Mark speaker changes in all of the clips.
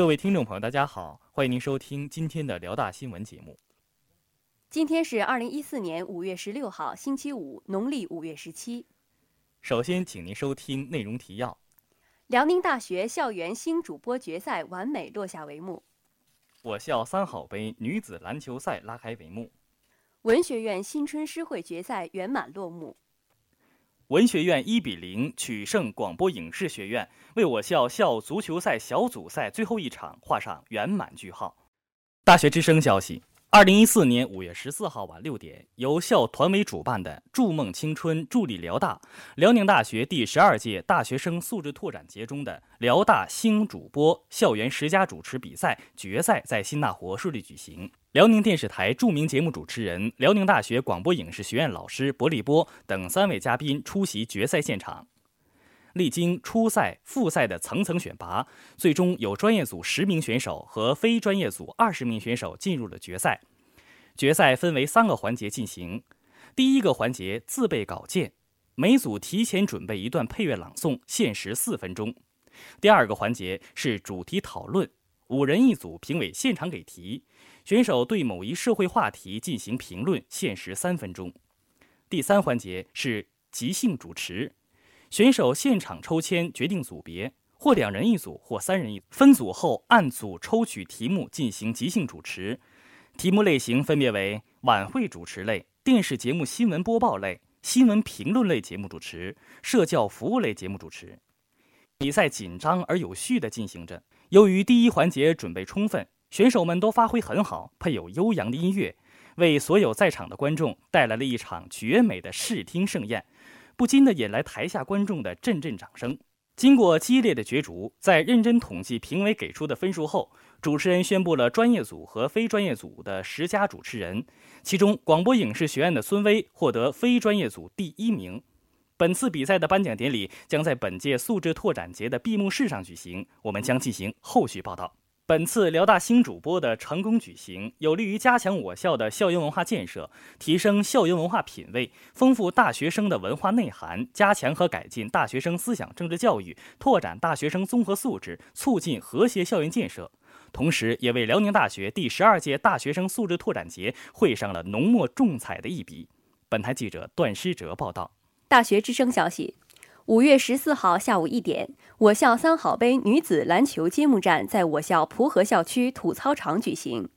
Speaker 1: 各位听众朋友，大家好，欢迎您收听今天的辽大新闻节目。
Speaker 2: 今天是二零一四年五月十六号，星期五，农历五月十七。
Speaker 1: 首先，请您收听内容提要：
Speaker 2: 辽宁大学校园新主播决赛完美落下帷幕；
Speaker 1: 我校三好杯女子篮球赛拉开帷幕；
Speaker 2: 文学院新春诗会决赛圆满落幕。
Speaker 1: 文学院一比零取胜广播影视学院，为我校校足球赛小组赛最后一场画上圆满句号。大学之声消息：二零一四年五月十四号晚六点，由校团委主办的“筑梦青春，助力辽大”辽宁大学第十二届大学生素质拓展节中的辽大星主播校园十佳主持比赛决赛在新大活顺利举行。辽宁电视台著名节目主持人、辽宁大学广播影视学院老师薄立波等三位嘉宾出席决赛现场。历经初赛、复赛的层层选拔，最终有专业组十名选手和非专业组二十名选手进入了决赛。决赛分为三个环节进行。第一个环节自备稿件，每组提前准备一段配乐朗诵，限时四分钟。第二个环节是主题讨论，五人一组，评委现场给题。选手对某一社会话题进行评论，限时三分钟。第三环节是即兴主持，选手现场抽签决定组别，或两人一组，或三人一分组后按组抽取题目进行即兴主持。题目类型分别为晚会主持类、电视节目新闻播报类、新闻评论类节目主持、社教服务类节目主持。比赛紧张而有序地进行着。由于第一环节准备充分。选手们都发挥很好，配有悠扬的音乐，为所有在场的观众带来了一场绝美的视听盛宴，不禁的引来台下观众的阵阵掌声。经过激烈的角逐，在认真统计评委给出的分数后，主持人宣布了专业组和非专业组的十佳主持人，其中广播影视学院的孙威获得非专业组第一名。本次比赛的颁奖典礼将在本届素质拓展节的闭幕式上举行，我们将进行后续报道。本次辽大新主播的成功举行，有利于加强我校的校园文化建设，提升校园文化品位，丰富大学生的文化内涵，加强和改进大学生思想政治教育，拓展大学生综合素质，促进和谐校园建设。同时，也为辽宁大学第十二届大学生素质拓展节绘上了浓墨重彩的一笔。本台记者段诗哲报道。
Speaker 2: 大学之声消息。五月十四号下午一点，我校三好杯女子篮球揭幕战在我校蒲河校区土操场举行。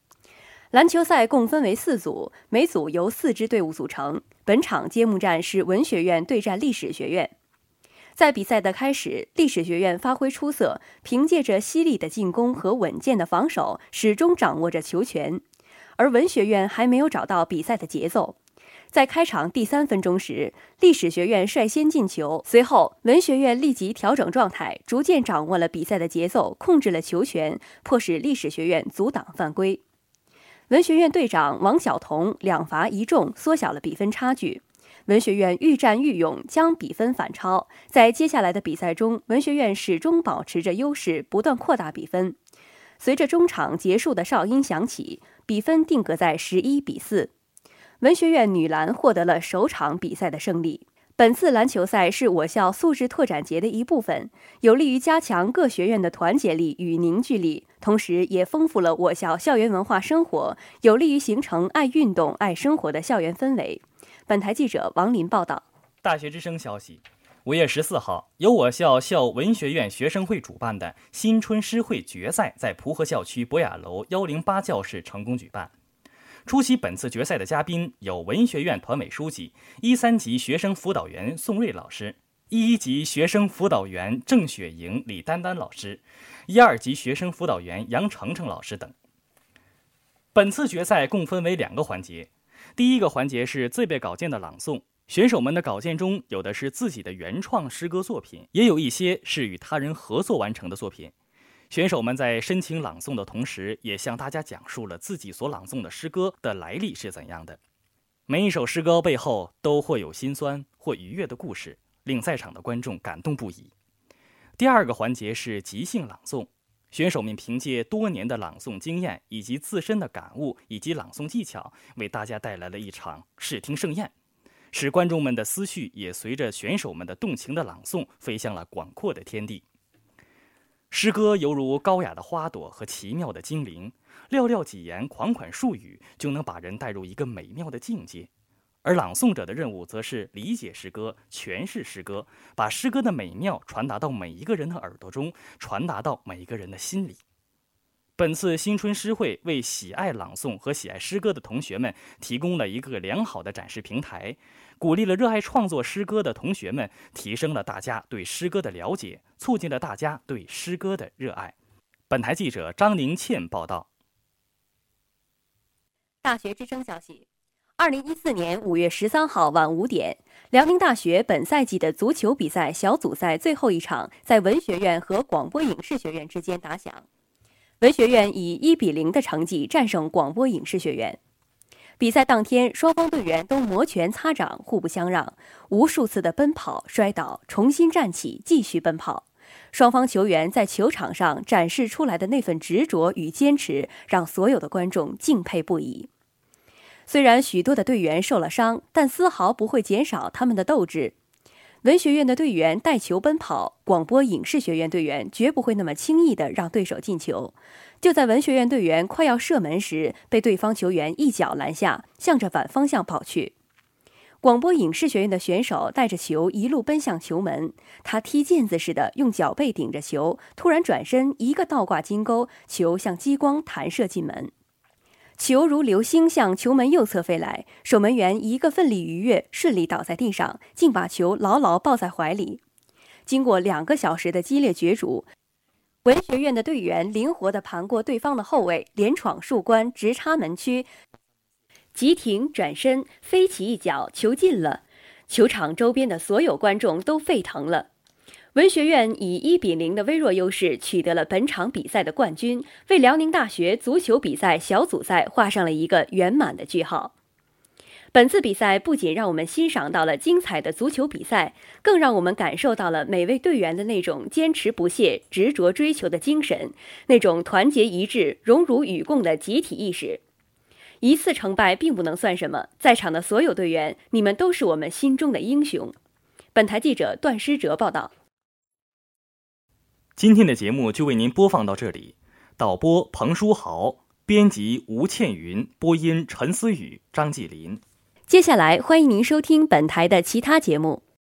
Speaker 2: 篮球赛共分为四组，每组由四支队伍组成。本场揭幕战是文学院对战历史学院。在比赛的开始，历史学院发挥出色，凭借着犀利的进攻和稳健的防守，始终掌握着球权，而文学院还没有找到比赛的节奏。在开场第三分钟时，历史学院率先进球，随后文学院立即调整状态，逐渐掌握了比赛的节奏，控制了球权，迫使历史学院阻挡犯规。文学院队长王晓彤两罚一中，缩小了比分差距。文学院愈战愈勇，将比分反超。在接下来的比赛中，文学院始终保持着优势，不断扩大比分。随着中场结束的哨音响起，比分定格在十一比四。文学院女篮获得了首场比赛的胜利。本次篮球赛是我校素质拓展节的一部分，有利于加强各学院的团结力与凝聚力，同时也丰富了我校校园文化生活，有利于形成爱运动、爱生活的校园氛围。本台记者王林报道。
Speaker 1: 大学之声消息：五月十四号，由我校校文学院学生会主办的新春诗会决赛在蒲河校区博雅楼幺零八教室成功举办。出席本次决赛的嘉宾有文学院团委书记、一三级学生辅导员宋瑞老师，一一级学生辅导员郑雪莹、李丹丹老师，一二级学生辅导员杨程程老师等。本次决赛共分为两个环节，第一个环节是自备稿件的朗诵，选手们的稿件中有的是自己的原创诗歌作品，也有一些是与他人合作完成的作品。选手们在深情朗诵的同时，也向大家讲述了自己所朗诵的诗歌的来历是怎样的。每一首诗歌背后都会有心酸或愉悦的故事，令在场的观众感动不已。第二个环节是即兴朗诵，选手们凭借多年的朗诵经验以及自身的感悟以及朗诵技巧，为大家带来了一场视听盛宴，使观众们的思绪也随着选手们的动情的朗诵飞向了广阔的天地。诗歌犹如高雅的花朵和奇妙的精灵，寥寥几言、款款数语就能把人带入一个美妙的境界。而朗诵者的任务则是理解诗歌、诠释诗歌，把诗歌的美妙传达到每一个人的耳朵中，传达到每一个人的心里。本次新春诗会为喜爱朗诵和喜爱诗歌的同学们提供了一个良好的展示平台，鼓励了热爱创作诗歌的同学们，提升了大家对诗歌的了解，促进了大家对诗歌的热爱。本台记者张宁倩报道。
Speaker 2: 大学之声消息：二零一四年五月十三号晚五点，辽宁大学本赛季的足球比赛小组赛最后一场在文学院和广播影视学院之间打响。文学院以一比零的成绩战胜广播影视学院。比赛当天，双方队员都摩拳擦掌，互不相让，无数次的奔跑、摔倒，重新站起，继续奔跑。双方球员在球场上展示出来的那份执着与坚持，让所有的观众敬佩不已。虽然许多的队员受了伤，但丝毫不会减少他们的斗志。文学院的队员带球奔跑，广播影视学院队员绝不会那么轻易的让对手进球。就在文学院队员快要射门时，被对方球员一脚拦下，向着反方向跑去。广播影视学院的选手带着球一路奔向球门，他踢毽子似的用脚背顶着球，突然转身一个倒挂金钩，球像激光弹射进门。球如流星向球门右侧飞来，守门员一个奋力逾越，顺利倒在地上，竟把球牢牢抱在怀里。经过两个小时的激烈角逐，文学院的队员灵活地盘过对方的后卫，连闯数关，直插门区，急停转身飞起一脚，球进了。球场周边的所有观众都沸腾了。文学院以一比零的微弱优势取得了本场比赛的冠军，为辽宁大学足球比赛小组赛画上了一个圆满的句号。本次比赛不仅让我们欣赏到了精彩的足球比赛，更让我们感受到了每位队员的那种坚持不懈、执着追求的精神，那种团结一致、荣辱与共的集体意识。一次成败并不能算什么，在场的所有队员，你们都是我们心中的英雄。本台记者段诗哲报道。
Speaker 1: 今天的节目就为您播放到这里，导播彭书豪，编辑吴倩云，播音陈思雨、张继林。
Speaker 2: 接下来欢迎您收听本台的其他节目。